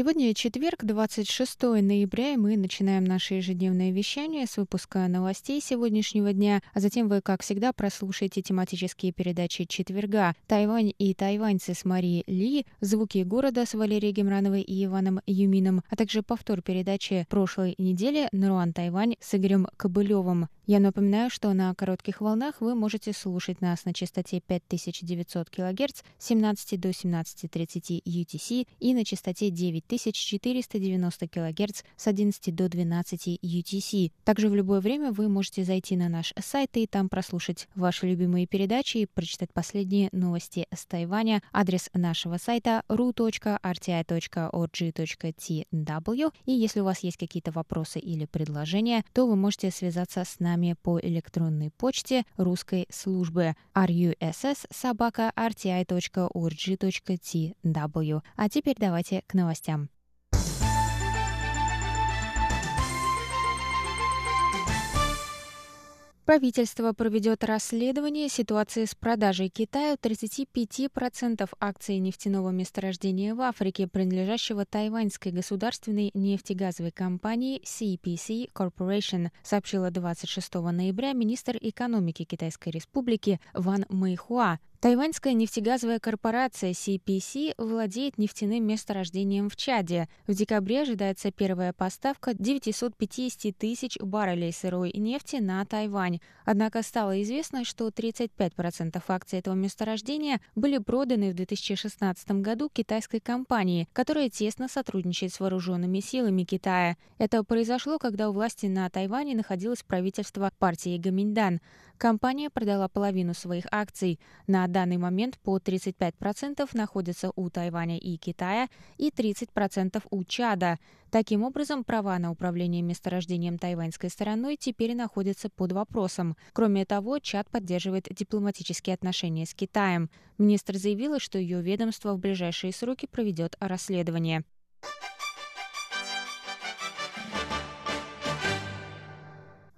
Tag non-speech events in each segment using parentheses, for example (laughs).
Сегодня четверг, 26 ноября, и мы начинаем наше ежедневное вещание с выпуска новостей сегодняшнего дня, а затем вы, как всегда, прослушаете тематические передачи четверга «Тайвань и тайваньцы» с Марией Ли, «Звуки города» с Валерией Гемрановой и Иваном Юмином, а также повтор передачи прошлой недели «Наруан Тайвань» с Игорем Кобылевым. Я напоминаю, что на коротких волнах вы можете слушать нас на частоте 5900 кГц с 17 до 17.30 UTC и на частоте 9490 кГц с 11 до 12 UTC. Также в любое время вы можете зайти на наш сайт и там прослушать ваши любимые передачи и прочитать последние новости с Тайваня. Адрес нашего сайта ru.rti.org.tw. И если у вас есть какие-то вопросы или предложения, то вы можете связаться с нами нами по электронной почте русской службы russ.rti.org.tw. А теперь давайте к новостям. Правительство проведет расследование ситуации с продажей Китаю 35% акций нефтяного месторождения в Африке, принадлежащего тайваньской государственной нефтегазовой компании CPC Corporation, сообщила 26 ноября министр экономики Китайской Республики Ван Мэйхуа. Тайваньская нефтегазовая корпорация CPC владеет нефтяным месторождением в Чаде. В декабре ожидается первая поставка 950 тысяч баррелей сырой нефти на Тайвань. Однако стало известно, что 35% акций этого месторождения были проданы в 2016 году китайской компании, которая тесно сотрудничает с вооруженными силами Китая. Это произошло, когда у власти на Тайване находилось правительство партии Гаминьдан. Компания продала половину своих акций. На данный момент по 35% находятся у Тайваня и Китая и 30% у Чада. Таким образом, права на управление месторождением тайваньской стороной теперь находятся под вопросом. Кроме того, Чад поддерживает дипломатические отношения с Китаем. Министр заявила, что ее ведомство в ближайшие сроки проведет расследование.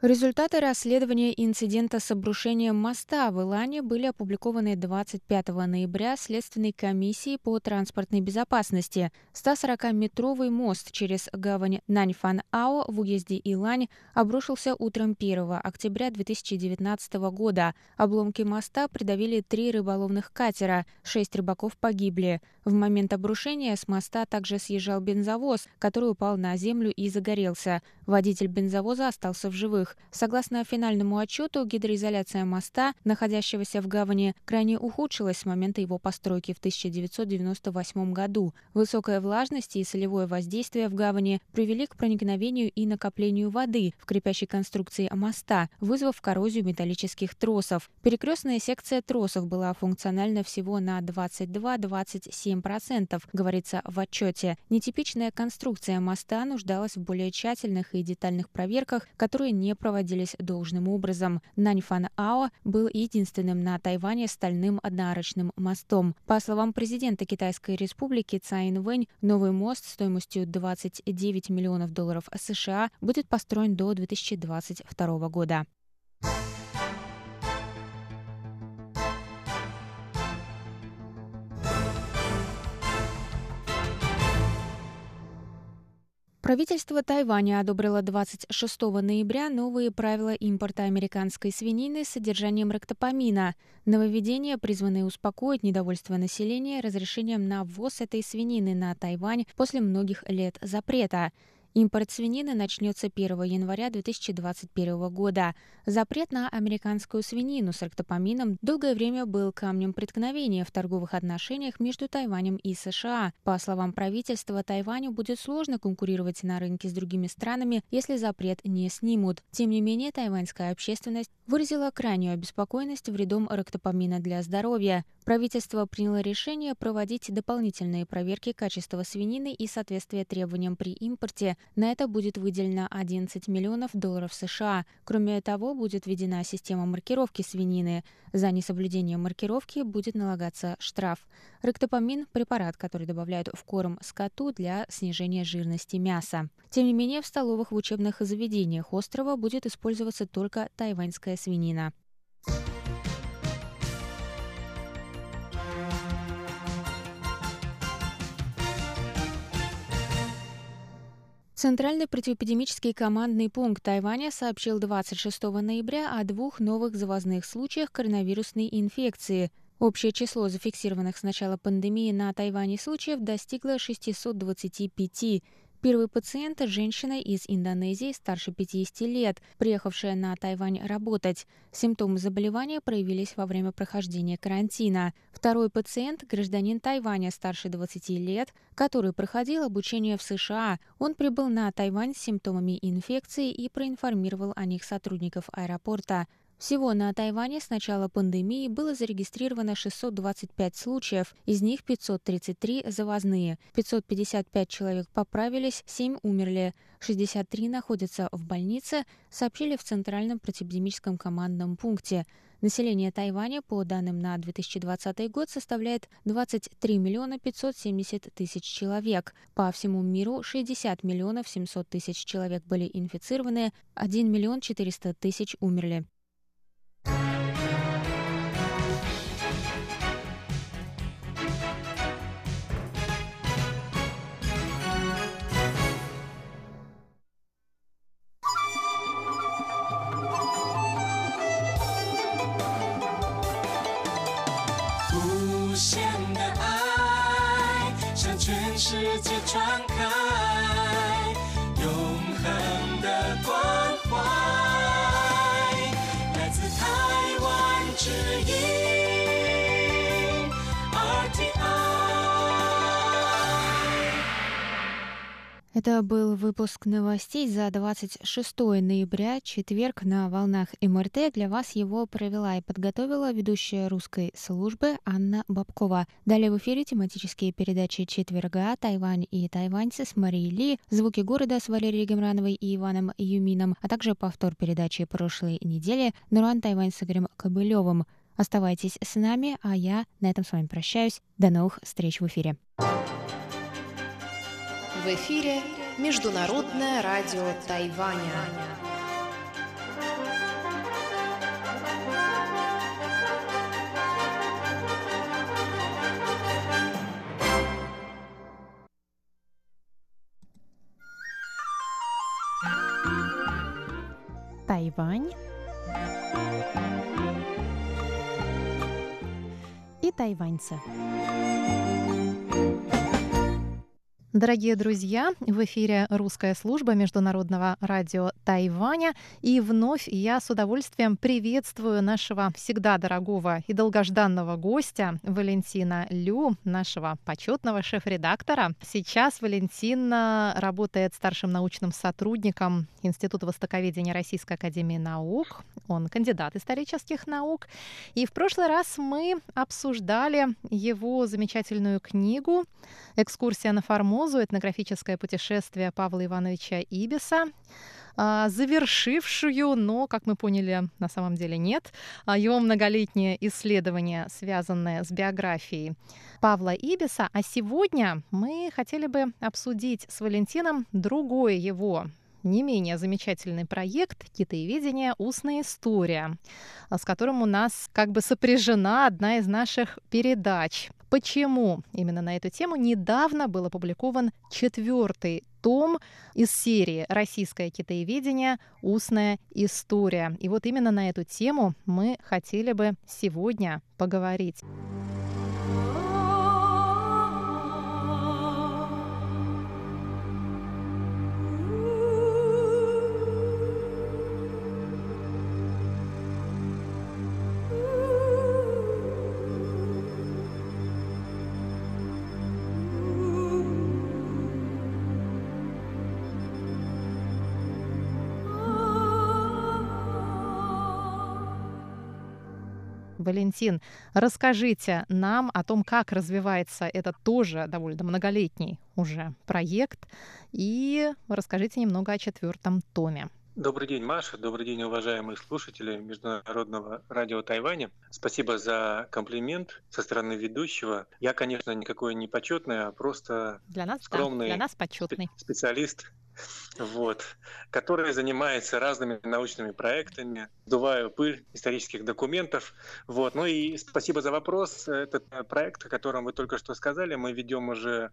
Результаты расследования инцидента с обрушением моста в Илане были опубликованы 25 ноября Следственной комиссией по транспортной безопасности. 140-метровый мост через гавань Наньфан-Ао в уезде Илань обрушился утром 1 октября 2019 года. Обломки моста придавили три рыболовных катера, шесть рыбаков погибли. В момент обрушения с моста также съезжал бензовоз, который упал на землю и загорелся. Водитель бензовоза остался в живых. Согласно финальному отчету, гидроизоляция моста, находящегося в гавани, крайне ухудшилась с момента его постройки в 1998 году. Высокая влажность и солевое воздействие в гавани привели к проникновению и накоплению воды в крепящей конструкции моста, вызвав коррозию металлических тросов. Перекрестная секция тросов была функциональна всего на 22-27%, говорится в отчете. Нетипичная конструкция моста нуждалась в более тщательных и детальных проверках, которые не проводились должным образом. Наньфан Ао был единственным на Тайване стальным одноарочным мостом. По словам президента Китайской республики Цаин Вэнь, новый мост стоимостью 29 миллионов долларов США будет построен до 2022 года. Правительство Тайваня одобрило 26 ноября новые правила импорта американской свинины с содержанием ректопамина. Нововведения призваны успокоить недовольство населения разрешением на ввоз этой свинины на Тайвань после многих лет запрета. Импорт свинины начнется 1 января 2021 года. Запрет на американскую свинину с ректопамином долгое время был камнем преткновения в торговых отношениях между Тайванем и США. По словам правительства, Тайваню будет сложно конкурировать на рынке с другими странами, если запрет не снимут. Тем не менее, тайваньская общественность выразила крайнюю обеспокоенность вредом ректопамина для здоровья. Правительство приняло решение проводить дополнительные проверки качества свинины и соответствия требованиям при импорте На это будет выделено 11 миллионов долларов США. Кроме того, будет введена система маркировки свинины. За несоблюдение маркировки будет налагаться штраф. Ректопамин – препарат, который добавляют в корм скоту для снижения жирности мяса. Тем не менее, в столовых в учебных заведениях острова будет использоваться только тайваньская свинина. Центральный противоэпидемический командный пункт Тайваня сообщил 26 ноября о двух новых завозных случаях коронавирусной инфекции. Общее число зафиксированных с начала пандемии на Тайване случаев достигло 625. Первый пациент – женщина из Индонезии старше 50 лет, приехавшая на Тайвань работать. Симптомы заболевания проявились во время прохождения карантина. Второй пациент – гражданин Тайваня старше 20 лет, который проходил обучение в США. Он прибыл на Тайвань с симптомами инфекции и проинформировал о них сотрудников аэропорта. Всего на Тайване с начала пандемии было зарегистрировано 625 случаев, из них 533 завозные. 555 человек поправились, 7 умерли, 63 находятся в больнице, сообщили в Центральном противоэпидемическом командном пункте. Население Тайваня, по данным на 2020 год, составляет 23 миллиона 570 тысяч человек. По всему миру 60 миллионов 700 тысяч человек были инфицированы, 1 миллион 400 тысяч умерли. trying Это был выпуск новостей за 26 ноября, четверг на волнах МРТ. Для вас его провела и подготовила ведущая русской службы Анна Бабкова. Далее в эфире тематические передачи четверга «Тайвань и тайваньцы» с Марией Ли, «Звуки города» с Валерией Гемрановой и Иваном Юмином, а также повтор передачи прошлой недели «Нуран Тайвань» с Игорем Кобылевым. Оставайтесь с нами, а я на этом с вами прощаюсь. До новых встреч в эфире. В эфире Международное радио Тайваня. Тайвань и тайваньцы. Дорогие друзья, в эфире русская служба Международного радио Тайваня. И вновь я с удовольствием приветствую нашего всегда дорогого и долгожданного гостя Валентина Лю, нашего почетного шеф-редактора. Сейчас Валентина работает старшим научным сотрудником Института востоковедения Российской Академии Наук. Он кандидат исторических наук. И в прошлый раз мы обсуждали его замечательную книгу «Экскурсия на Формозу. Этнографическое путешествие Павла Ивановича Ибиса», а, завершившую, но, как мы поняли, на самом деле нет, а, его многолетнее исследование, связанное с биографией Павла Ибиса. А сегодня мы хотели бы обсудить с Валентином другое его не менее замечательный проект «Китаеведение. Устная история», с которым у нас как бы сопряжена одна из наших передач. Почему именно на эту тему недавно был опубликован четвертый том из серии «Российское китаеведение. Устная история». И вот именно на эту тему мы хотели бы сегодня поговорить. Валентин, расскажите нам о том, как развивается этот тоже довольно многолетний уже проект, и расскажите немного о четвертом томе. Добрый день, Маша. Добрый день, уважаемые слушатели Международного радио Тайваня. Спасибо за комплимент со стороны ведущего. Я, конечно, никакой не почетный, а просто для нас, скромный да, для нас почетный. специалист вот, который занимается разными научными проектами, сдуваю пыль исторических документов. Вот. Ну и спасибо за вопрос. Этот проект, о котором вы только что сказали, мы ведем уже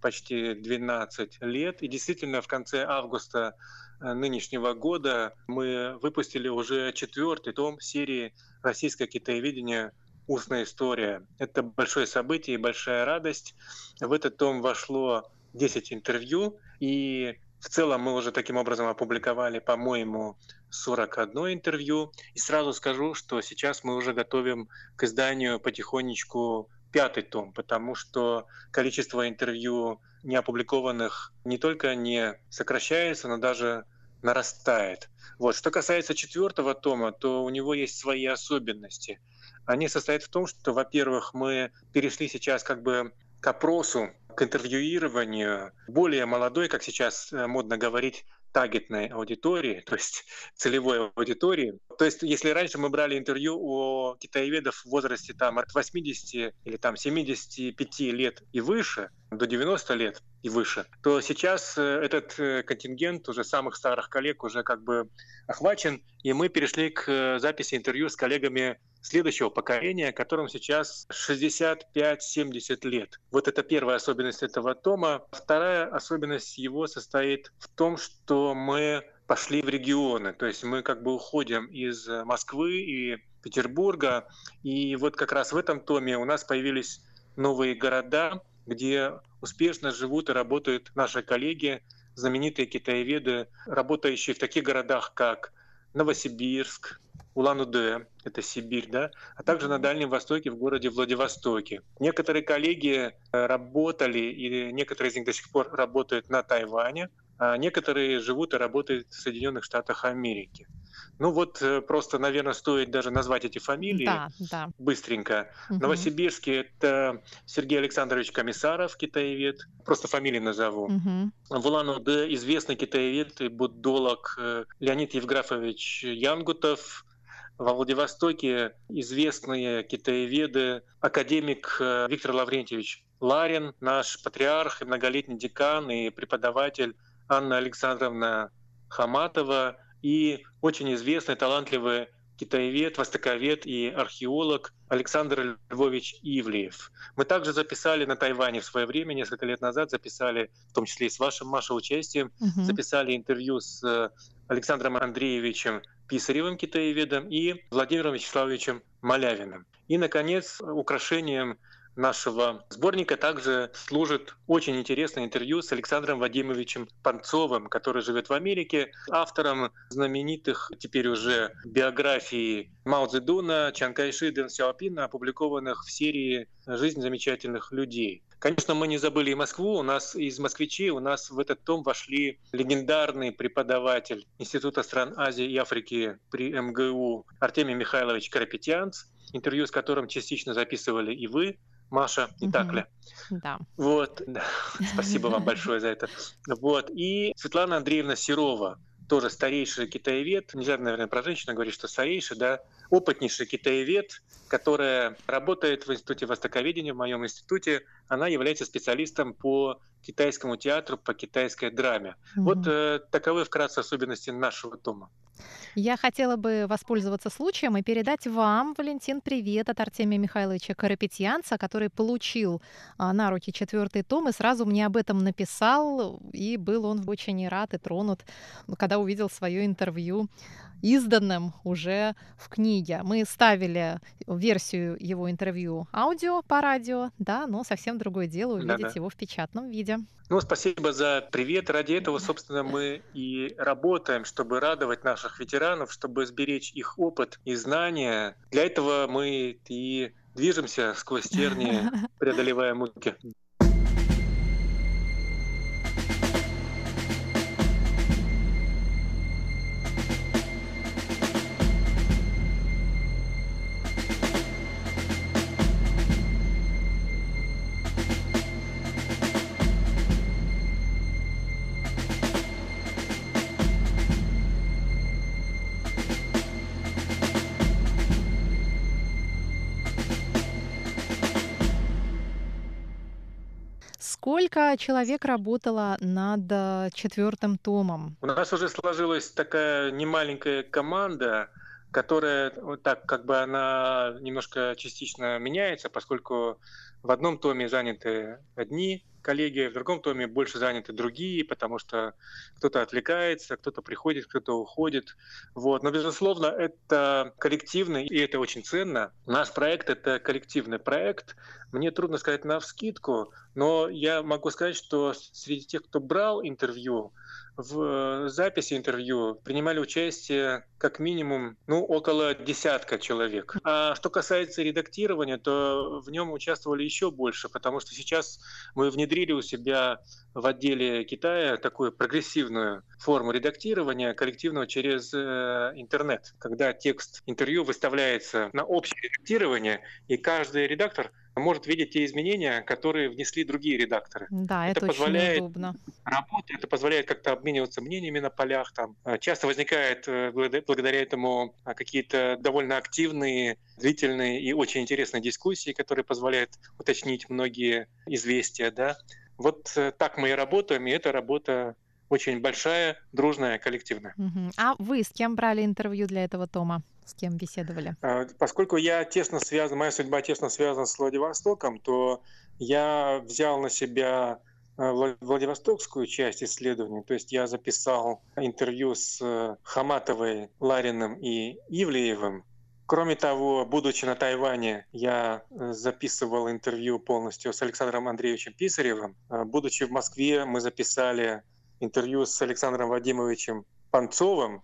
почти 12 лет. И действительно, в конце августа э, нынешнего года мы выпустили уже четвертый том серии «Российское китаеведение. Устная история». Это большое событие и большая радость. В этот том вошло 10 интервью, и в целом мы уже таким образом опубликовали, по-моему, 41 интервью. И сразу скажу, что сейчас мы уже готовим к изданию потихонечку пятый том, потому что количество интервью не опубликованных не только не сокращается, но даже нарастает. Вот. Что касается четвертого тома, то у него есть свои особенности. Они состоят в том, что, во-первых, мы перешли сейчас как бы к опросу к интервьюированию более молодой, как сейчас э, модно говорить, таргетной аудитории, то есть целевой аудитории. То есть если раньше мы брали интервью у китаеведов в возрасте там, от 80 или там, 75 лет и выше, до 90 лет и выше, то сейчас э, этот э, контингент уже самых старых коллег уже как бы охвачен, и мы перешли к записи интервью с коллегами следующего поколения, которым сейчас 65-70 лет. Вот это первая особенность этого тома. Вторая особенность его состоит в том, что мы пошли в регионы, то есть мы как бы уходим из Москвы и Петербурга, и вот как раз в этом томе у нас появились новые города, где успешно живут и работают наши коллеги, знаменитые китаеведы, работающие в таких городах, как Новосибирск, Улан-Удэ, это Сибирь, да, а также на Дальнем Востоке в городе Владивостоке. Некоторые коллеги э, работали, и некоторые из них до сих пор работают на Тайване, а некоторые живут и работают в Соединенных Штатах Америки. Ну вот э, просто, наверное, стоит даже назвать эти фамилии да, да. быстренько. Угу. Новосибирске это Сергей Александрович Комиссаров, китаевед, просто фамилии назову. Угу. В Улан-Удэ известный китаевед и буддолог э, Леонид Евграфович Янгутов, во Владивостоке известные китаеведы, академик э, Виктор Лаврентьевич Ларин, наш патриарх и многолетний декан и преподаватель Анна Александровна Хаматова и очень известный, талантливый китаевед, востоковед и археолог Александр Львович Ивлеев. Мы также записали на Тайване в свое время, несколько лет назад, записали, в том числе и с вашим, Маша, участием, угу. записали интервью с э, Александром Андреевичем Писаревым китаеведом и Владимиром Вячеславовичем Малявиным. И, наконец, украшением нашего сборника также служит очень интересное интервью с Александром Вадимовичем Панцовым, который живет в Америке, автором знаменитых теперь уже биографий Мао Цзэдуна, Чан Кайши, Дэн Сяопина, опубликованных в серии «Жизнь замечательных людей». Конечно, мы не забыли и Москву. У нас из москвичей у нас в этот том вошли легендарный преподаватель Института стран Азии и Африки при МГУ Артемий Михайлович Карапетянц, интервью с которым частично записывали и вы, Маша, не угу. так ли? Да. Вот, спасибо вам большое за это. Вот, и Светлана Андреевна Серова, тоже старейший китаевед, нельзя, наверное, про женщину говорить, что старейший, да, опытнейший китаевед, которая работает в Институте Востоковедения, в моем институте. Она является специалистом по китайскому театру, по китайской драме. Угу. Вот э, таковы вкратце особенности нашего тома. Я хотела бы воспользоваться случаем и передать вам, Валентин, привет от Артемия Михайловича Карапетьянца, который получил а, на руки четвертый том и сразу мне об этом написал, и был он очень рад и тронут, когда увидел свое интервью изданным уже в книге. Мы ставили версию его интервью аудио по радио, да, но совсем другое дело увидеть Да-да. его в печатном виде. Ну, спасибо за привет. Ради этого, собственно, мы и работаем, чтобы радовать наших ветеранов, чтобы сберечь их опыт и знания. Для этого мы и движемся сквозь тернии, (laughs) преодолевая муки. Сколько человек работало над э, четвертым томом? У нас уже сложилась такая немаленькая команда, которая вот так как бы она немножко частично меняется, поскольку в одном томе заняты одни коллеги, в другом томе больше заняты другие, потому что кто-то отвлекается, кто-то приходит, кто-то уходит. Вот. Но, безусловно, это коллективный, и это очень ценно. Наш проект — это коллективный проект. Мне трудно сказать на вскидку, но я могу сказать, что среди тех, кто брал интервью, в записи интервью принимали участие как минимум ну, около десятка человек. А что касается редактирования, то в нем участвовали еще больше, потому что сейчас мы внедрили у себя в отделе Китая такую прогрессивную форму редактирования коллективного через э, интернет, когда текст интервью выставляется на общее редактирование, и каждый редактор может видеть те изменения, которые внесли другие редакторы. Да, это, это позволяет очень удобно. Работать, это позволяет как-то обмениваться мнениями на полях. Там. Э, часто возникает э, благодаря этому э, какие-то довольно активные, длительные и очень интересные дискуссии, которые позволяют уточнить многие известия. Да? Вот так мы и работаем, и эта работа очень большая, дружная, коллективная. Угу. А вы с кем брали интервью для этого тома? С кем беседовали? А, поскольку я тесно связан, моя судьба тесно связана с Владивостоком, то я взял на себя а, Владивостокскую часть исследований. То есть я записал интервью с э, Хаматовой, Лариным и Ивлеевым. Кроме того, будучи на Тайване, я э, записывал интервью полностью с Александром Андреевичем Писаревым. А, будучи в Москве, мы записали интервью с Александром Вадимовичем Панцовым,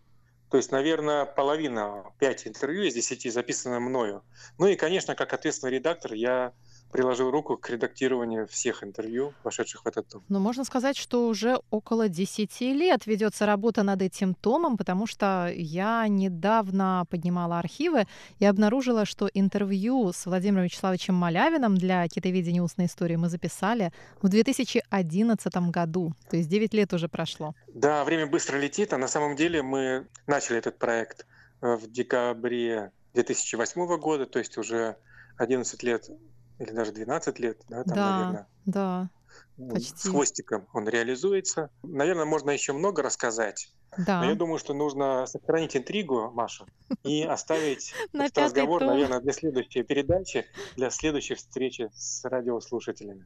то есть, наверное, половина, пять интервью из десяти записано мною. Ну и, конечно, как ответственный редактор, я приложил руку к редактированию всех интервью, вошедших в этот том. Но можно сказать, что уже около 10 лет ведется работа над этим томом, потому что я недавно поднимала архивы и обнаружила, что интервью с Владимиром Вячеславовичем Малявиным для китоведения устной истории мы записали в 2011 году. То есть 9 лет уже прошло. Да, время быстро летит, а на самом деле мы начали этот проект э, в декабре 2008 года, то есть уже 11 лет или даже 12 лет, да, там, да, наверное. Да, почти. С хвостиком он реализуется. Наверное, можно еще много рассказать. Да. Но я думаю, что нужно сохранить интригу, Маша, и (laughs) оставить этот разговор, наверное, для следующей передачи, для следующей встречи с радиослушателями.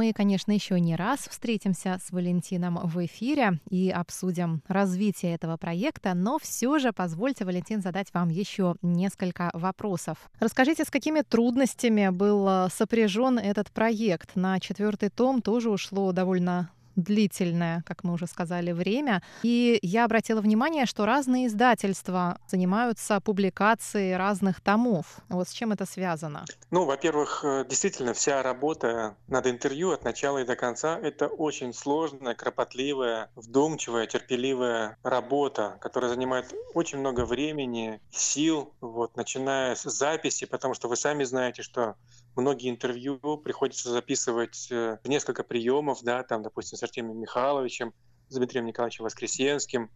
Мы, конечно, еще не раз встретимся с Валентином в эфире и обсудим развитие этого проекта, но все же позвольте, Валентин, задать вам еще несколько вопросов. Расскажите, с какими трудностями был э, сопряжен этот проект? На четвертый том тоже ушло довольно длительное, как мы уже сказали, время. И я обратила внимание, что разные издательства занимаются публикацией разных томов. Вот с чем это связано? Ну, во-первых, э, действительно, вся работа над интервью от начала и до конца — это очень сложная, кропотливая, вдумчивая, терпеливая работа, которая занимает очень много времени, сил, вот, начиная с записи, потому что вы сами знаете, что многие интервью приходится записывать э, в несколько приемов, да, там, допустим, с Артемием Михайловичем, с Дмитрием Николаевичем Воскресенским,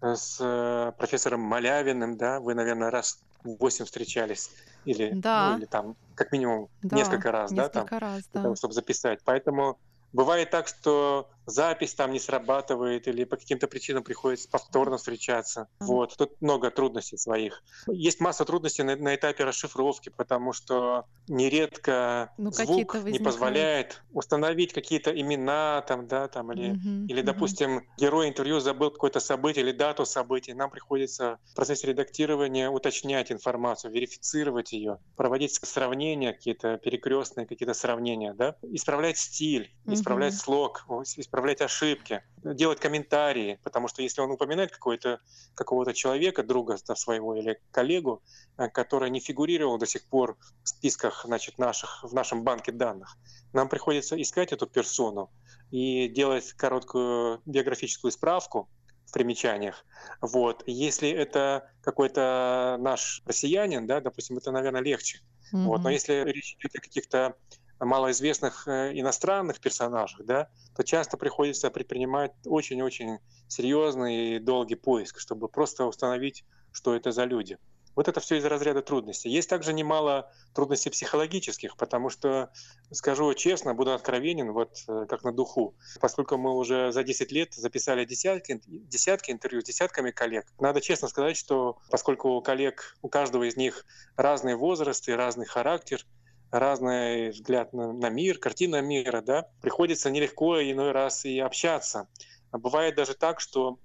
э, с э, профессором Малявиным, да, вы, наверное, раз восемь встречались или, да. ну, или там как минимум да, несколько раз, несколько да, там, раз, да. Того, чтобы записать. Поэтому бывает так, что запись там не срабатывает или по каким-то причинам приходится повторно встречаться. Вот, тут много трудностей своих. Есть масса трудностей на, на этапе расшифровки, потому что нередко ну, звук не позволяет установить какие-то имена там, да, там, или, угу, или допустим, угу. герой интервью забыл какое-то событие или дату событий. Нам приходится в процессе редактирования уточнять информацию, верифицировать ее, проводить сравнения, какие-то перекрестные какие-то сравнения, да, исправлять стиль, исправлять угу. слог, исправлять ошибки, делать комментарии, потому что если он упоминает какого-то какого-то человека, друга своего или коллегу, э, который не фигурировал до сих пор в списках значит, наших, в нашем банке данных, нам приходится искать эту персону и делать короткую биографическую справку, в примечаниях. Вот. Если это какой-то наш россиянин, да, допустим, это, наверное, легче. Mm-hmm. Вот. Но если речь идет о каких-то малоизвестных э, иностранных персонажах, да, то часто приходится предпринимать очень-очень серьезный и долгий поиск, чтобы просто установить, что это за люди. Вот это все из разряда трудностей. Есть также немало трудностей психологических, потому что, скажу честно, буду откровенен, вот э, как на духу, поскольку мы уже за 10 лет записали десятки, десятки интервью с десятками коллег, надо честно сказать, что поскольку у коллег, у каждого из них разные возрасты, разный характер, разный взгляд на, на мир, картина мира, да, приходится нелегко иной раз и общаться. А бывает даже так, что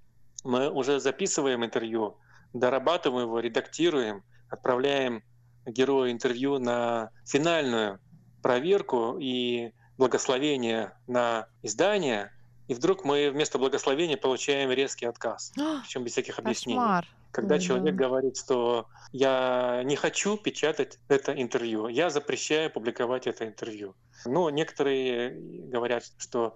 мы уже записываем интервью, дорабатываем его, редактируем, отправляем герою интервью на финальную проверку и благословение на издание, и вдруг мы вместо благословения получаем резкий отказ, (gasps) причем без всяких объяснений. Кошмар. Когда да. человек говорит, что я не хочу печатать это интервью, я запрещаю публиковать это интервью. Но некоторые говорят, что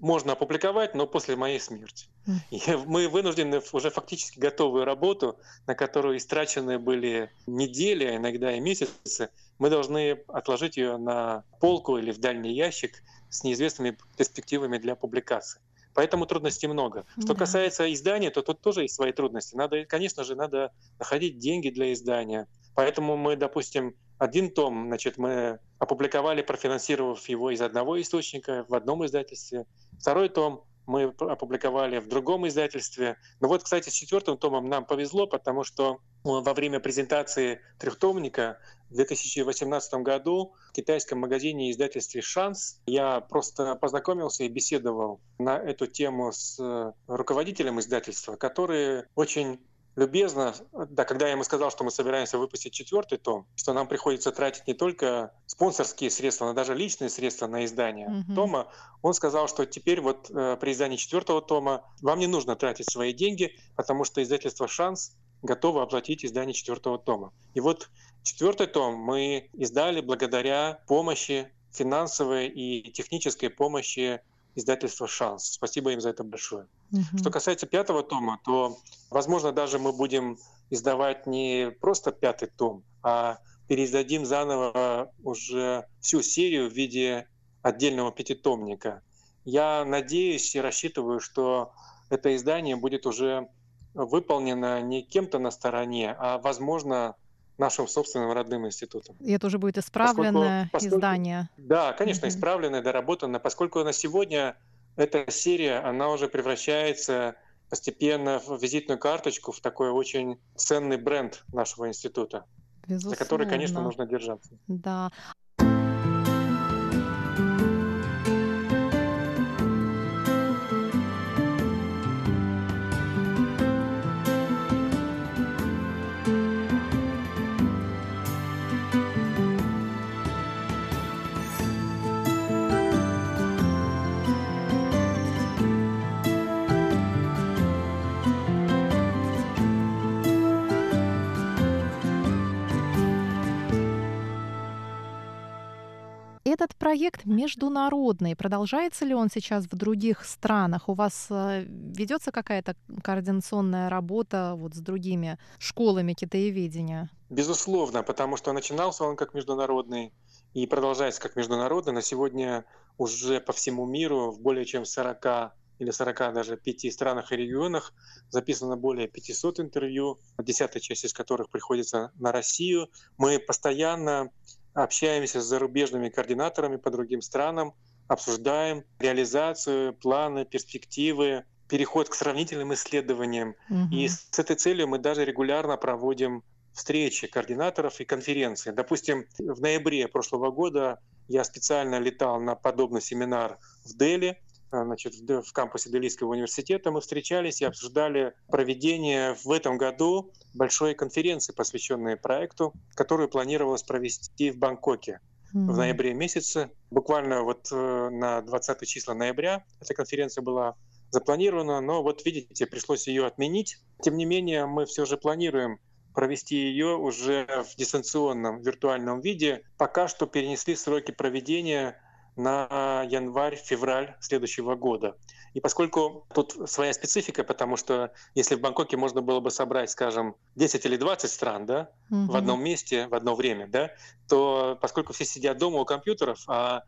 можно опубликовать, но после моей смерти. И мы вынуждены уже фактически готовую работу, на которую истрачены были недели, а иногда и месяцы, мы должны отложить ее на полку или в дальний ящик с неизвестными перспективами для публикации. Поэтому трудностей много. Что касается издания, то тут тоже есть свои трудности. Надо, конечно же, надо находить деньги для издания. Поэтому мы, допустим, один том, значит, мы опубликовали, профинансировав его из одного источника в одном издательстве. Второй том мы опубликовали в другом издательстве. Но вот, кстати, с четвертым томом нам повезло, потому что во время презентации трехтомника в 2018 году в китайском магазине издательстве «Шанс» я просто познакомился и беседовал на эту тему с руководителем издательства, который очень любезно, да, когда я ему сказал, что мы собираемся выпустить четвертый том, что нам приходится тратить не только спонсорские средства, но даже личные средства на издание mm-hmm. тома, он сказал, что теперь вот э, при издании четвертого тома вам не нужно тратить свои деньги, потому что издательство «Шанс» готово оплатить издание четвертого тома. И вот четвертый том мы издали благодаря помощи финансовой и технической помощи издательства «Шанс». Спасибо им за это большое. Угу. Что касается пятого тома, то, возможно, даже мы будем издавать не просто пятый том, а переиздадим заново уже всю серию в виде отдельного пятитомника. Я надеюсь и рассчитываю, что это издание будет уже выполнено не кем-то на стороне, а, возможно, нашим собственным родным институтом. И это уже будет исправленное поскольку, поскольку, издание. Да, конечно, исправленное, доработанное, поскольку на сегодня эта серия, она уже превращается постепенно в визитную карточку, в такой очень ценный бренд нашего института, Безусловно. за который, конечно, нужно держаться. Да. Этот проект международный. Продолжается ли он сейчас в других странах? У вас э, ведется какая-то координационная работа вот с другими школами китаеведения? Безусловно, потому что начинался он как международный и продолжается как международный. На сегодня уже по всему миру в более чем 40 или 40 даже пяти странах и регионах записано более 500 интервью, десятая часть из которых приходится на Россию. Мы постоянно общаемся с зарубежными координаторами по другим странам, обсуждаем реализацию, планы, перспективы, переход к сравнительным исследованиям. Угу. И с этой целью мы даже регулярно проводим встречи координаторов и конференции. Допустим, в ноябре прошлого года я специально летал на подобный семинар в Дели, значит, в кампусе Делийского университета мы встречались и обсуждали проведение в этом году большой конференции, посвященной проекту, которую планировалось провести в Бангкоке. в ноябре месяце. Буквально вот э, на 20 числа ноября эта конференция была запланирована, но вот видите, пришлось ее отменить. Тем не менее, мы все же планируем провести ее уже в дистанционном виртуальном виде. Пока что перенесли сроки проведения на январь-февраль следующего года. И поскольку тут своя специфика, потому что если в Бангкоке можно было бы собрать, скажем, 10 или 20 стран да, угу. в одном месте, в одно время, да, то поскольку все сидят дома у компьютеров, а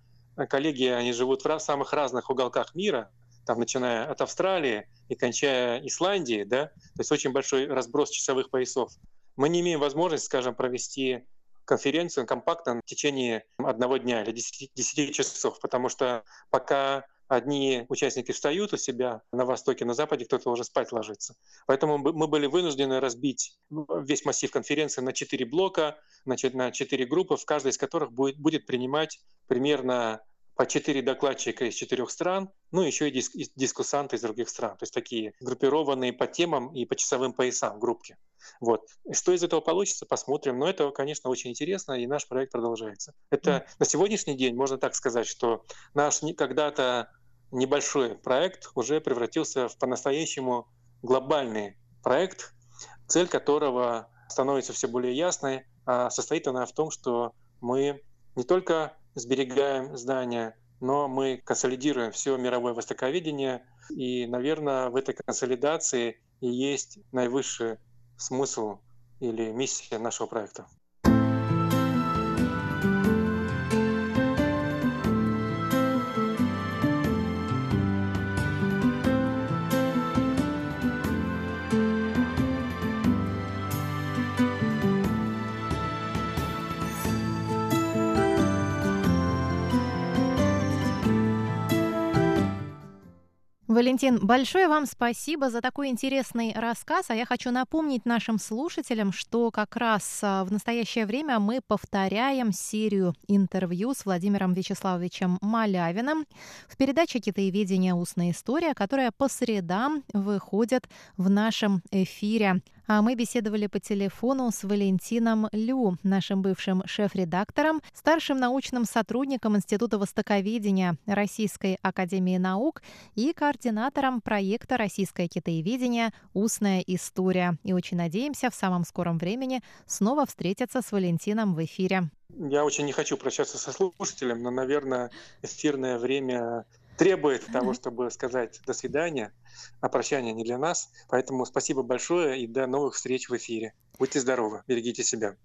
коллеги, они живут в самых разных уголках мира, там, начиная от Австралии и кончая Исландией, да, то есть очень большой разброс часовых поясов, мы не имеем возможности, скажем, провести конференцию компактно в течение одного дня или 10, 10 часов, потому что пока одни участники встают у себя на востоке, на западе кто-то уже спать ложится. Поэтому мы были вынуждены разбить весь массив конференции на четыре блока, значит, на четыре группы, в каждой из которых будет, будет принимать примерно по четыре докладчика из четырех стран, ну еще и диск, дискуссанты из других стран, то есть такие группированные по темам и по часовым поясам группки. Вот. Что из этого получится, посмотрим. Но это, конечно, очень интересно, и наш проект продолжается. Это mm. на сегодняшний день можно так сказать, что наш когда-то небольшой проект уже превратился в по-настоящему глобальный проект, цель которого становится все более ясной, а состоит она в том, что мы не только сберегаем здания, но мы консолидируем все мировое востоковедение, и, наверное, в этой консолидации и есть наивысший смысл или миссия нашего проекта. Валентин, большое вам спасибо за такой интересный рассказ. А я хочу напомнить нашим слушателям, что как раз а, в настоящее время мы повторяем серию интервью с Владимиром Вячеславовичем Малявиным в передаче «Китаеведение. Устная история», которая по средам выходит в нашем эфире. А мы беседовали по телефону с Валентином Лю, нашим бывшим шеф-редактором, старшим научным сотрудником Института востоковедения Российской академии наук и координатором проекта «Российское китаеведение. Устная история». И очень надеемся в самом скором времени снова встретиться с Валентином в эфире. Я очень не хочу прощаться со слушателем, но, наверное, эфирное время требует того, чтобы сказать «до свидания», а прощание не для нас. Поэтому спасибо большое и до новых встреч в эфире. Будьте здоровы, берегите себя.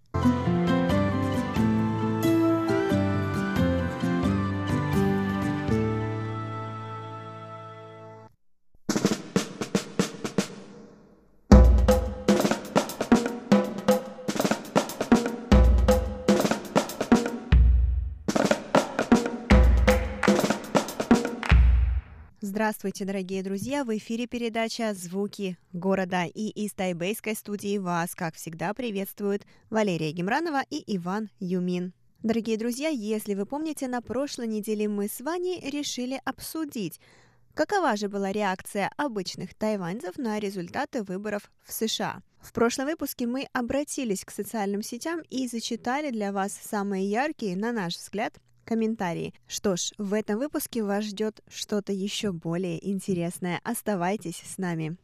Здравствуйте, дорогие друзья! В эфире передача «Звуки города» и из тайбейской студии вас, как всегда, приветствуют Валерия Гемранова и Иван Юмин. Дорогие друзья, если вы помните, на прошлой неделе мы с вами решили обсудить, какова же была реакция обычных тайваньцев на результаты выборов в США. В прошлом выпуске мы обратились к социальным сетям и зачитали для вас самые яркие, на наш взгляд, комментарии. Что ж, в этом выпуске вас ждет что-то еще более интересное. Оставайтесь с нами.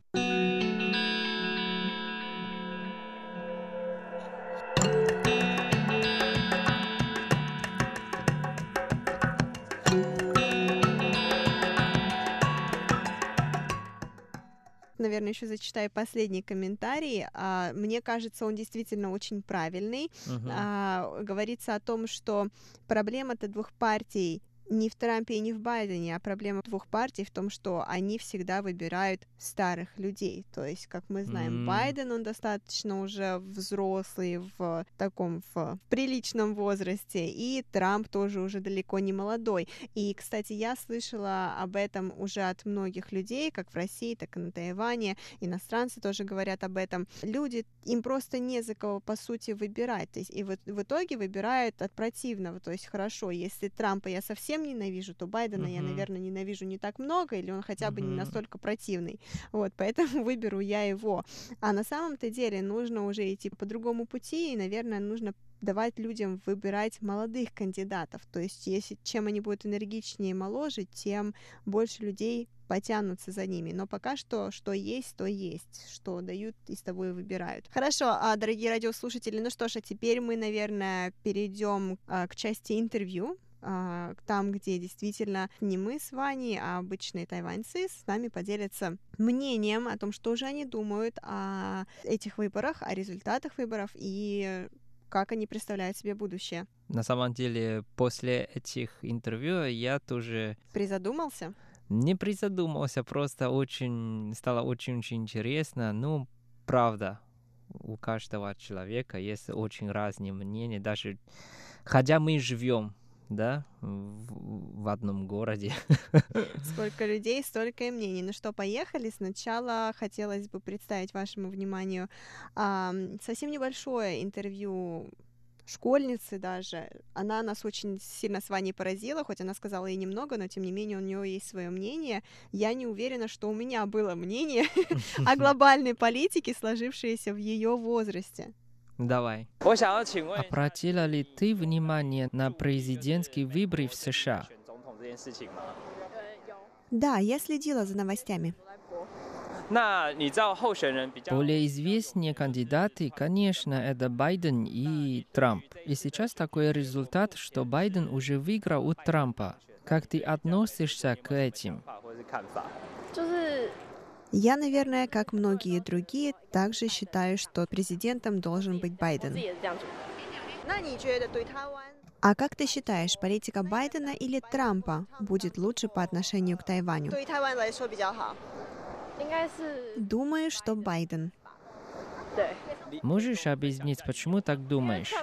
Наверное, еще зачитаю последний комментарий. А, мне кажется, он действительно очень правильный. Uh-huh. А, говорится о том, что проблема-то двух партий не в Трампе и не в Байдене, а проблема двух партий в том, что они всегда выбирают старых людей. То есть, как мы знаем, mm. Байден, он достаточно уже взрослый в таком в приличном возрасте, и Трамп тоже уже далеко не молодой. И, кстати, я слышала об этом уже от многих людей, как в России, так и на Тайване. Иностранцы тоже говорят об этом. Люди, им просто не за кого, по сути, выбирать. То есть, и вот в итоге выбирают от противного. То есть, хорошо, если Трампа я совсем совсем ненавижу, то Байдена uh-huh. я, наверное, ненавижу не так много, или он хотя бы uh-huh. не настолько противный. Вот, поэтому (laughs) выберу я его. А на самом-то деле нужно уже идти по другому пути, и, наверное, нужно давать людям выбирать молодых кандидатов. То есть, если чем они будут энергичнее и моложе, тем больше людей потянутся за ними. Но пока что, что есть, то есть. Что дают, из того и выбирают. Хорошо, а, дорогие радиослушатели, ну что ж, а теперь мы, наверное, перейдем а, к части интервью там, где действительно не мы с Ваней, а обычные тайваньцы с нами поделятся мнением о том, что же они думают о этих выборах, о результатах выборов и как они представляют себе будущее. На самом деле, после этих интервью я тоже... Призадумался? Не призадумался, просто очень стало очень-очень интересно. Ну, правда, у каждого человека есть очень разные мнения, даже хотя мы живем да, в, в одном городе. (laughs) Сколько людей, столько и мнений. Ну что, поехали. Сначала хотелось бы представить вашему вниманию а, совсем небольшое интервью школьницы даже. Она нас очень сильно с Ваней поразила, хоть она сказала ей немного, но тем не менее у нее есть свое мнение. Я не уверена, что у меня было мнение (laughs) о (laughs) глобальной политике, сложившееся в ее возрасте. Давай. Обратила ли ты внимание на президентские выборы в США? Да, я следила за новостями. Более известные кандидаты, конечно, это Байден и Трамп. И сейчас такой результат, что Байден уже выиграл у Трампа. Как ты относишься к этим? Я, наверное, как многие другие, также считаю, что президентом должен быть Байден. А как ты считаешь, политика Байдена или Трампа будет лучше по отношению к Тайваню? Думаю, что Байден. Можешь объяснить, почему так думаешь?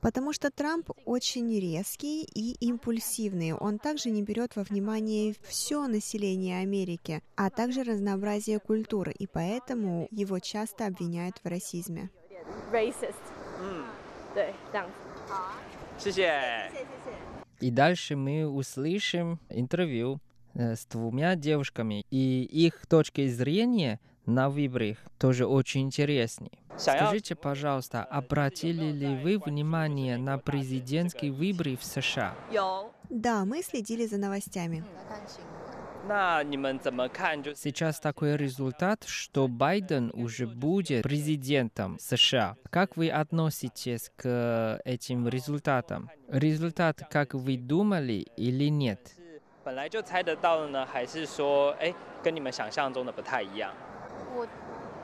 Потому что Трамп очень резкий и импульсивный. Он также не берет во внимание все население Америки, а также разнообразие культуры, и поэтому его часто обвиняют в расизме. И дальше мы услышим интервью Э, с двумя девушками, и их точки зрения на выборах тоже очень интересны. Скажите, пожалуйста, обратили ли вы внимание на президентские выборы в США? Да, мы следили за новостями. Сейчас такой результат, что Байден уже будет президентом США. Как вы относитесь к этим результатам? Результат, как вы думали или нет? 本来就猜得到的呢，还是说，哎，跟你们想象中的不太一样？ 我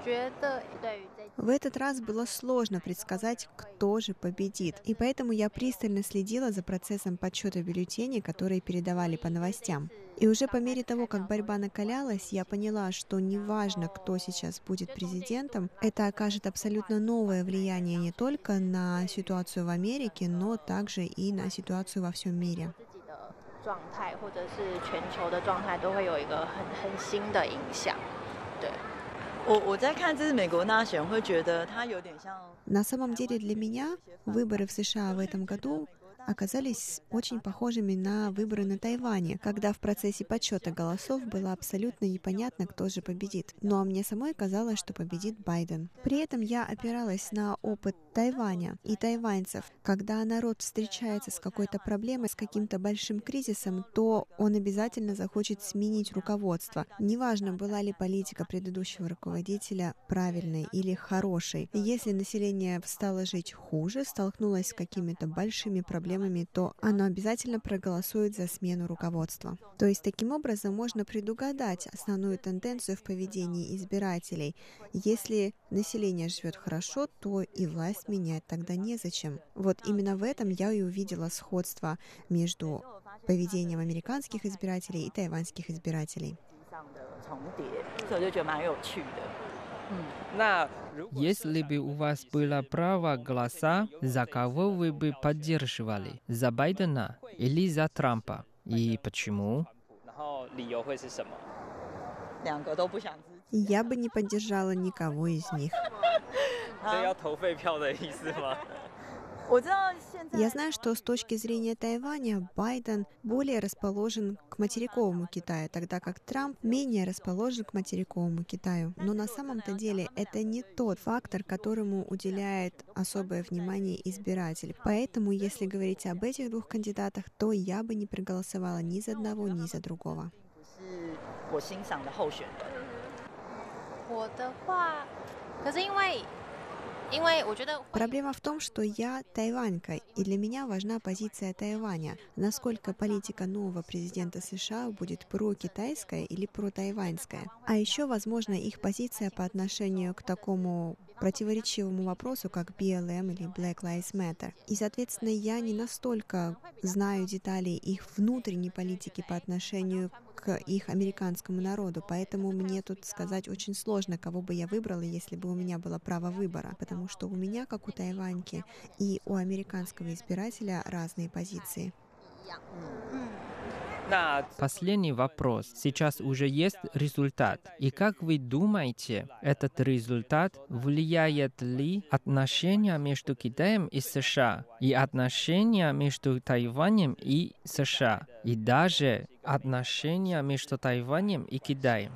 觉得对于 В этот раз было сложно предсказать, кто же победит, и поэтому я пристально следила за процессом подсчета бюллетеней, которые передавали по новостям. И уже по мере того, как борьба накалялась, я поняла, что неважно, кто сейчас будет президентом, это окажет абсолютно новое влияние не только на ситуацию в Америке, но также и на ситуацию во всем мире. 状态，或者是全球的状态，都会有一个很很新的影响。对， На самом деле для меня выборы в США в этом году оказались очень похожими на выборы на Тайване, когда в процессе подсчета голосов было абсолютно непонятно, кто же победит. Ну а мне самой казалось, что победит Байден. При этом я опиралась на опыт Тайваня и тайваньцев. Когда народ встречается с какой-то проблемой, с каким-то большим кризисом, то он обязательно захочет сменить руководство. Неважно, была ли политика предыдущего руководителя правильной или хорошей. Если население стало жить хуже, столкнулось с какими-то большими проблемами, проблемами, то оно обязательно проголосует за смену руководства. То есть таким образом можно предугадать основную тенденцию в поведении избирателей. Если население живет хорошо, то и власть менять тогда незачем. Вот именно в этом я и увидела сходство между поведением американских избирателей и тайваньских избирателей. Если бы у вас было право голоса, за кого вы бы поддерживали? За Байдена или за Трампа? И почему? Я бы не поддержала никого из них. (laughs) Я знаю, что с точки зрения Тайваня Байден более расположен к материковому Китаю, тогда как Трамп менее расположен к материковому Китаю. Но на самом-то деле это не тот фактор, которому уделяет особое внимание избиратель. Поэтому, если говорить об этих двух кандидатах, то я бы не проголосовала ни за одного, ни за другого. 我的话，可是因为 Проблема в том, что я тайванька, и для меня важна позиция Тайваня. Насколько политика нового президента США будет про-китайская или про-тайваньская. А еще, возможно, их позиция по отношению к такому противоречивому вопросу, как BLM или Black Lives Matter. И, соответственно, я не настолько знаю детали их внутренней политики по отношению к их американскому народу, поэтому мне тут сказать очень сложно, кого бы я выбрала, если бы у меня было право выбора, потому что у меня, как у тайваньки, и у американского избирателя разные позиции. Последний вопрос. Сейчас уже есть результат. И как вы думаете, этот результат влияет ли отношения между Китаем и США, и отношения между Тайванем и США, и даже отношения между Тайванем и Китаем?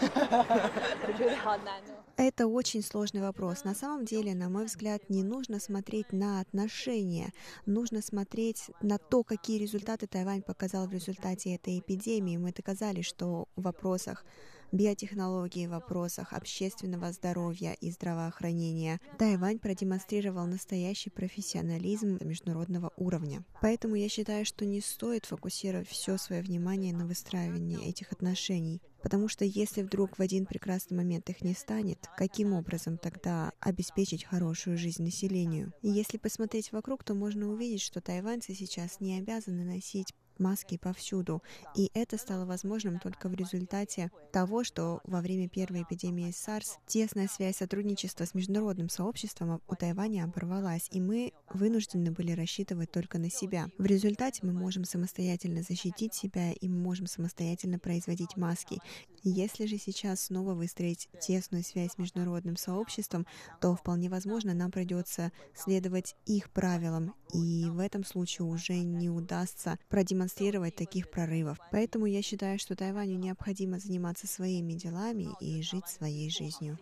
(laughs) Это очень сложный вопрос. На самом деле, на мой взгляд, не нужно смотреть на отношения, нужно смотреть на то, какие результаты Тайвань показал в результате этой эпидемии. Мы доказали, что в вопросах биотехнологии, в вопросах общественного здоровья и здравоохранения Тайвань продемонстрировал настоящий профессионализм международного уровня. Поэтому я считаю, что не стоит фокусировать все свое внимание на выстраивании этих отношений. Потому что если вдруг в один прекрасный момент их не станет, каким образом тогда обеспечить хорошую жизнь населению? Если посмотреть вокруг, то можно увидеть, что тайваньцы сейчас не обязаны носить маски повсюду. И это стало возможным только в результате того, что во время первой эпидемии SARS тесная связь сотрудничества с международным сообществом у Тайваня оборвалась, и мы вынуждены были рассчитывать только на себя. В результате мы можем самостоятельно защитить себя, и мы можем самостоятельно производить маски. Если же сейчас снова выстроить тесную связь с международным сообществом, то вполне возможно нам придется следовать их правилам, и в этом случае уже не удастся продемонстрировать таких прорывов. Поэтому я считаю, что Тайваню необходимо заниматься своими делами и жить своей жизнью.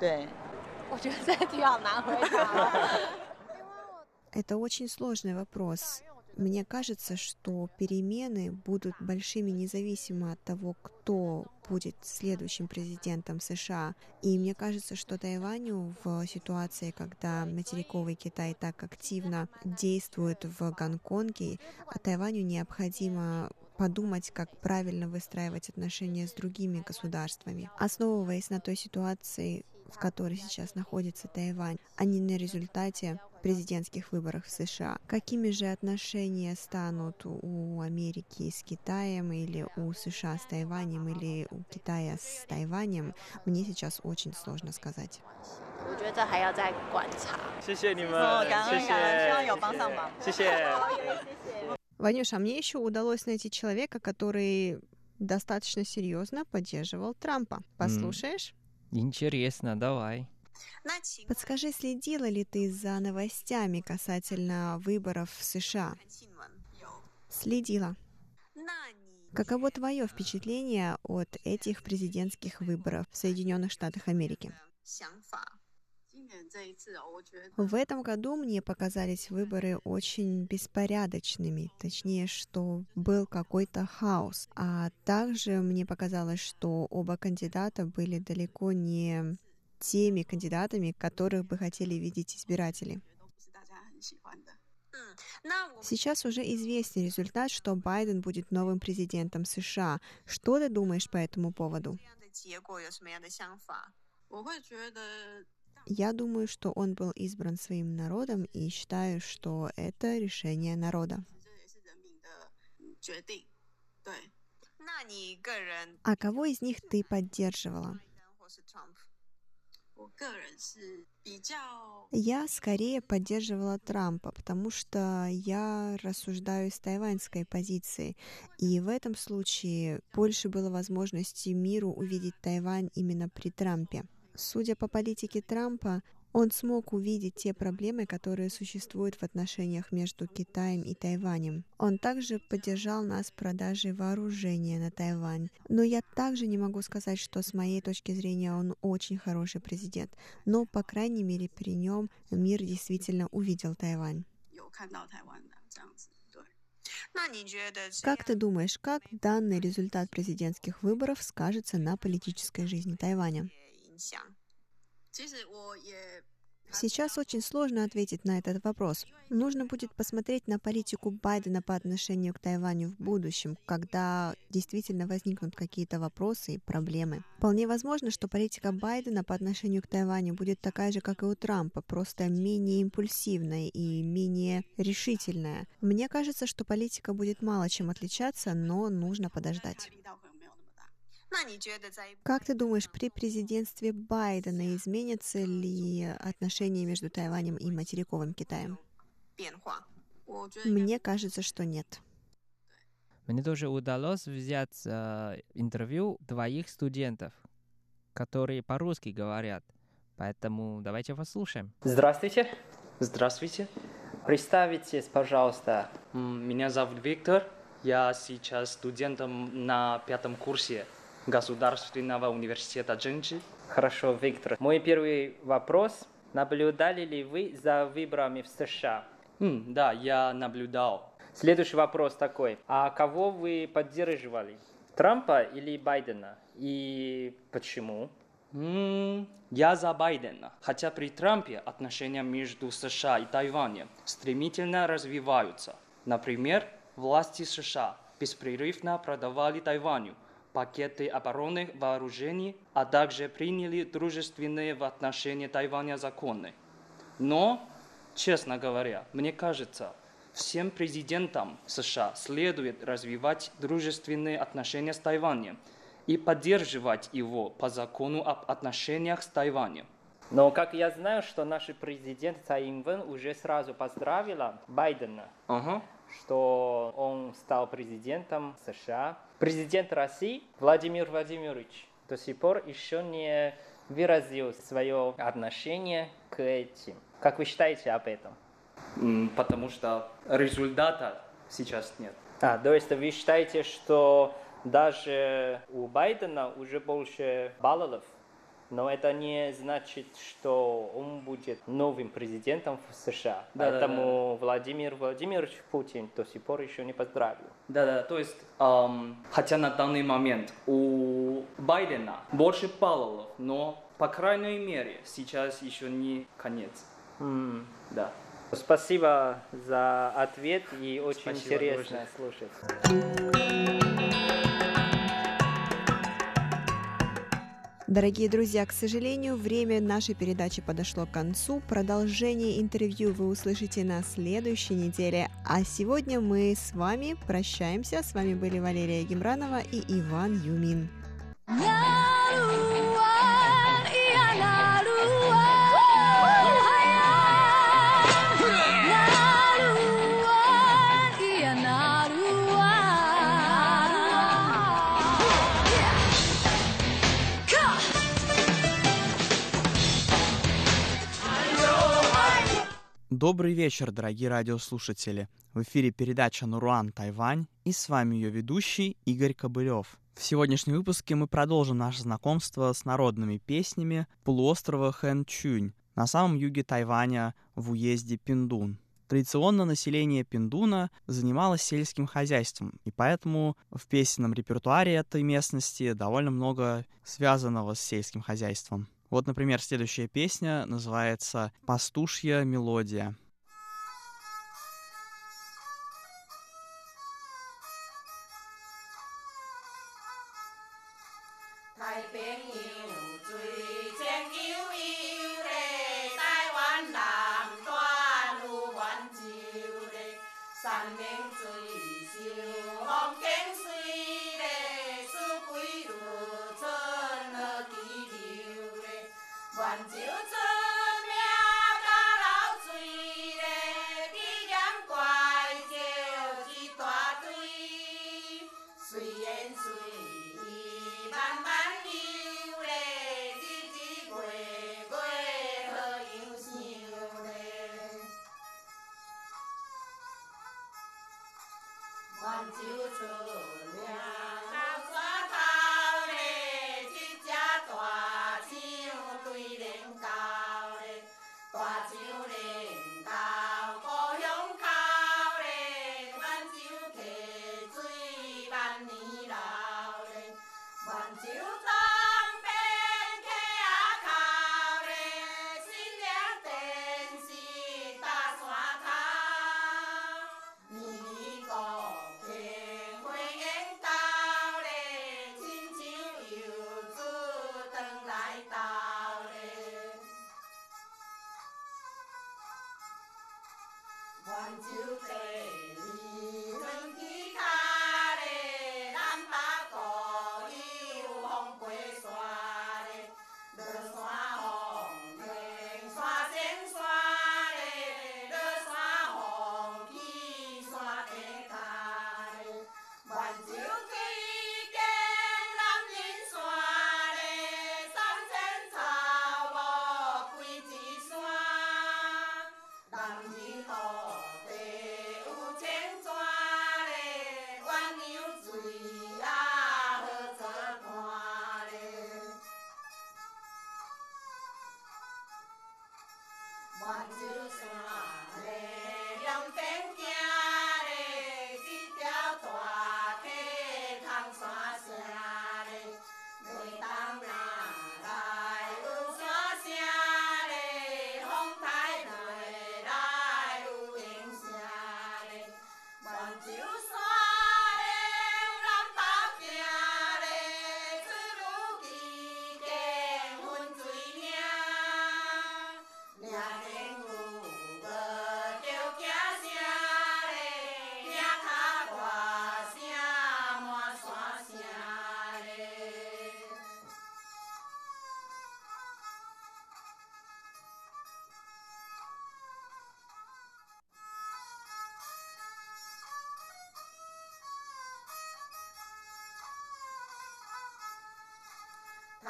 (laughs) Это очень сложный вопрос. Мне кажется, что перемены будут большими независимо от того, кто будет следующим президентом США. И мне кажется, что Тайваню в ситуации, когда материковый Китай так активно действует в Гонконге, а Тайваню необходимо подумать, как правильно выстраивать отношения с другими государствами, основываясь на той ситуации, в которой сейчас находится Тайвань, а не на результате президентских выборах в США. Какими же отношения станут у Америки с Китаем или у США с Тайванем или у Китая с Тайванем, мне сейчас очень сложно сказать. 我觉得这还要再观察。谢谢你们，谢谢，希望有帮上忙。谢谢。Ванюша, а мне еще удалось найти человека, который достаточно серьезно поддерживал Трампа. Послушаешь? Интересно, давай. Подскажи, следила ли ты за новостями касательно выборов в США? Следила. Каково твое впечатление от этих президентских выборов в Соединенных Штатах Америки? В этом году мне показались выборы очень беспорядочными, точнее, что был какой-то хаос. А также мне показалось, что оба кандидата были далеко не теми кандидатами, которых бы хотели видеть избиратели. Сейчас уже известен результат, что Байден будет новым президентом США. Что ты думаешь по этому поводу? Я думаю, что он был избран своим народом и считаю, что это решение народа. А кого из них ты поддерживала? Я скорее поддерживала Трампа, потому что я рассуждаю с тайваньской позиции, и в этом случае больше было возможности миру увидеть Тайвань именно при Трампе. Судя по политике Трампа, Он смог увидеть те проблемы, которые существуют в отношениях между Китаем и Тайванем. Он также поддержал нас в продаже вооружения на Тайвань. Но я также не могу сказать, что с моей точки зрения он очень хороший президент. Но, по крайней мере, при нем мир действительно увидел Тайвань. Как ты думаешь, как данный результат президентских выборов скажется на политической жизни Тайваня? Сейчас очень сложно ответить на этот вопрос. Нужно будет посмотреть на политику Байдена по отношению к Тайваню в будущем, когда действительно возникнут какие-то вопросы и проблемы. Вполне возможно, что политика Байдена по отношению к Тайваню будет такая же, как и у Трампа, просто менее импульсивная и менее решительная. Мне кажется, что политика будет мало чем отличаться, но нужно подождать. Как ты думаешь, при президентстве Байдена изменятся ли отношения между Тайванем и материковым Китаем? Мне кажется, что нет. Мне тоже удалось взять э, интервью двоих студентов, которые по-русски говорят. Поэтому давайте послушаем. Здравствуйте. Здравствуйте. Представитесь, пожалуйста. Меня зовут Виктор. Я сейчас студентом на пятом курсе Государственного университета Джинджи. Хорошо, Виктор. Мой первый вопрос. Наблюдали ли вы за выборами в США? Mm, да, я наблюдал. Следующий вопрос такой. А кого вы поддерживали? Трампа или Байдена? И почему? Mm, я за Байдена. Хотя при Трампе отношения между США и Тайванем стремительно развиваются. Например, власти США беспрерывно продавали Тайваню пакеты оборонных вооружений, а также приняли дружественные в отношении Тайваня законы. Но, честно говоря, мне кажется, всем президентам США следует развивать дружественные отношения с Тайванем и поддерживать его по закону об отношениях с Тайванем. Но как я знаю, что наш президент Цай Инвен уже сразу поздравила Байдена, uh-huh. что он стал президентом США. Президент России Владимир Владимирович до сих пор еще не выразил свое отношение к этим. Как вы считаете об этом? Потому что результата сейчас нет. А, то есть вы считаете, что даже у Байдена уже больше баллов но это не значит, что он будет новым президентом в США. Да, Поэтому да, да. Владимир Владимирович Путин до сих пор еще не поздравил. Да, да, то есть, эм, хотя на данный момент у Байдена больше баллов, но, по крайней мере, сейчас еще не конец. Mm. Да. Спасибо за ответ и очень Спасибо, интересно тоже. слушать. Дорогие друзья, к сожалению, время нашей передачи подошло к концу. Продолжение интервью вы услышите на следующей неделе. А сегодня мы с вами прощаемся. С вами были Валерия Гемранова и Иван Юмин. Добрый вечер, дорогие радиослушатели. В эфире передача «Нуруан Тайвань» и с вами ее ведущий Игорь Кобылев. В сегодняшнем выпуске мы продолжим наше знакомство с народными песнями полуострова Хэн Чунь на самом юге Тайваня в уезде Пиндун. Традиционно население Пиндуна занималось сельским хозяйством, и поэтому в песенном репертуаре этой местности довольно много связанного с сельским хозяйством. Вот, например, следующая песня называется «Пастушья мелодия».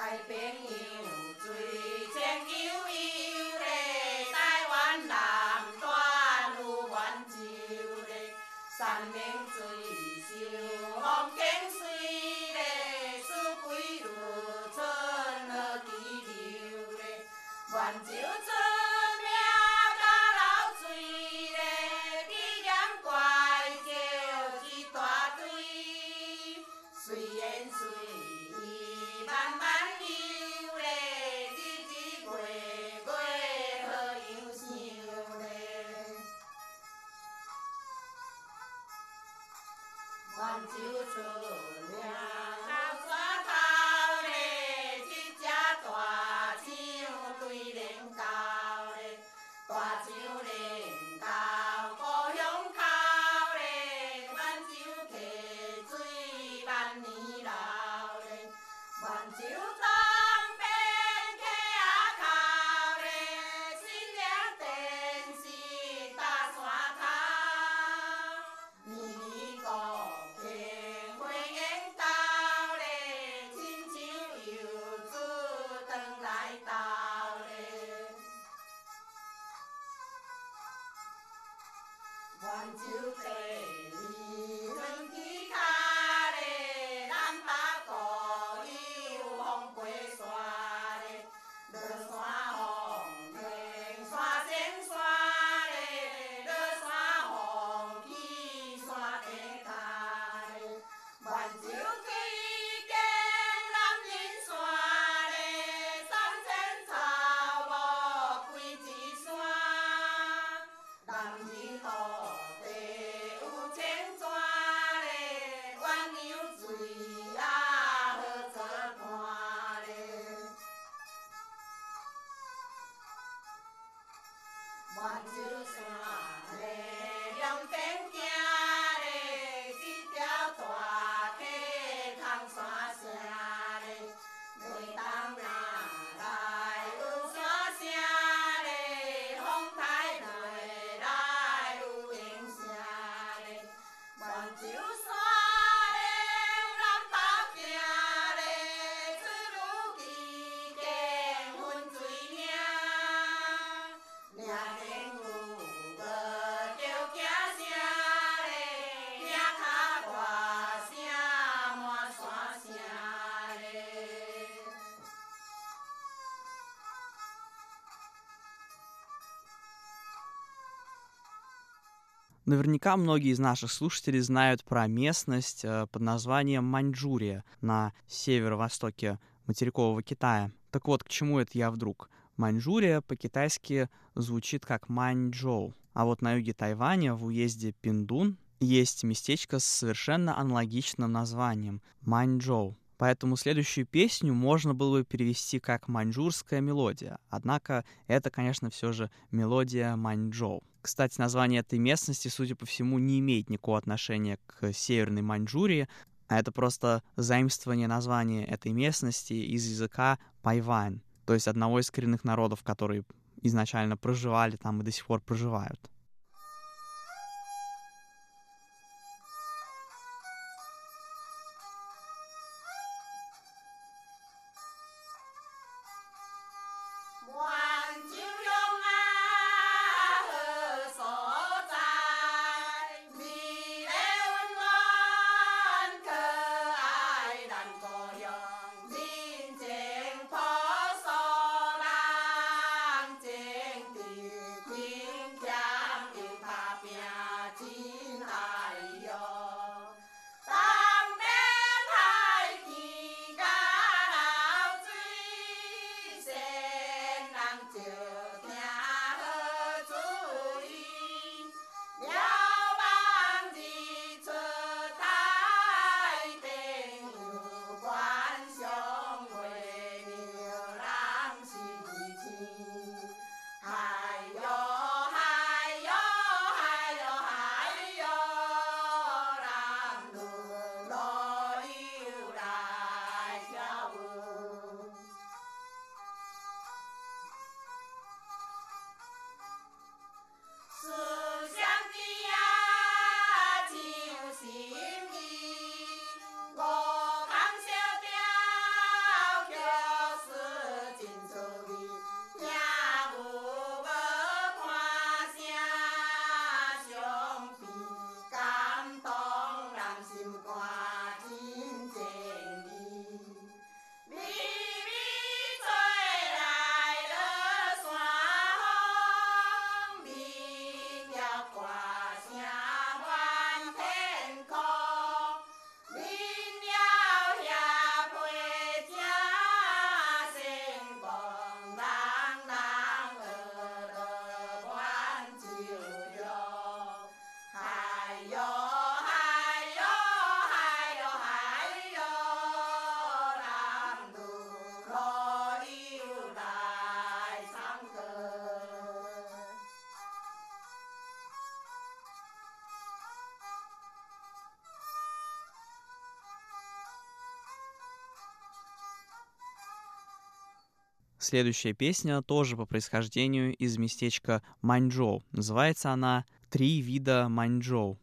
太平 Наверняка многие из наших слушателей знают про местность э, под названием Маньчжурия на северо-востоке материкового Китая. Так вот, к чему это я вдруг? Маньчжурия по-китайски звучит как Маньчжоу. А вот на юге Тайваня, в уезде Пиндун, есть местечко с совершенно аналогичным названием — Маньчжоу. Поэтому следующую песню можно было бы перевести как «маньчжурская мелодия». Однако это, конечно, все же мелодия Маньчжоу. Кстати, название этой местности, судя по всему, не имеет никакого отношения к Северной Маньчжурии, а это просто заимствование названия этой местности из языка пайвань, то есть одного из коренных народов, которые изначально проживали там и до сих пор проживают. Следующая песня тоже по происхождению из местечка Маньчжоу. Называется она «Три вида Маньчжоу».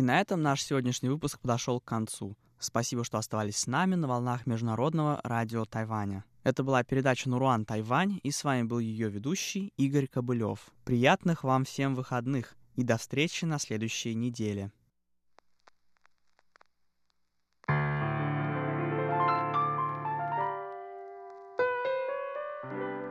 И на этом наш сегодняшний выпуск подошел к концу. Спасибо, что оставались с нами на волнах Международного радио Тайваня. Это была передача «Нуруан Тайвань», и с вами был ее ведущий Игорь Кобылев. Приятных вам всем выходных и до встречи на следующей неделе. Honey，忧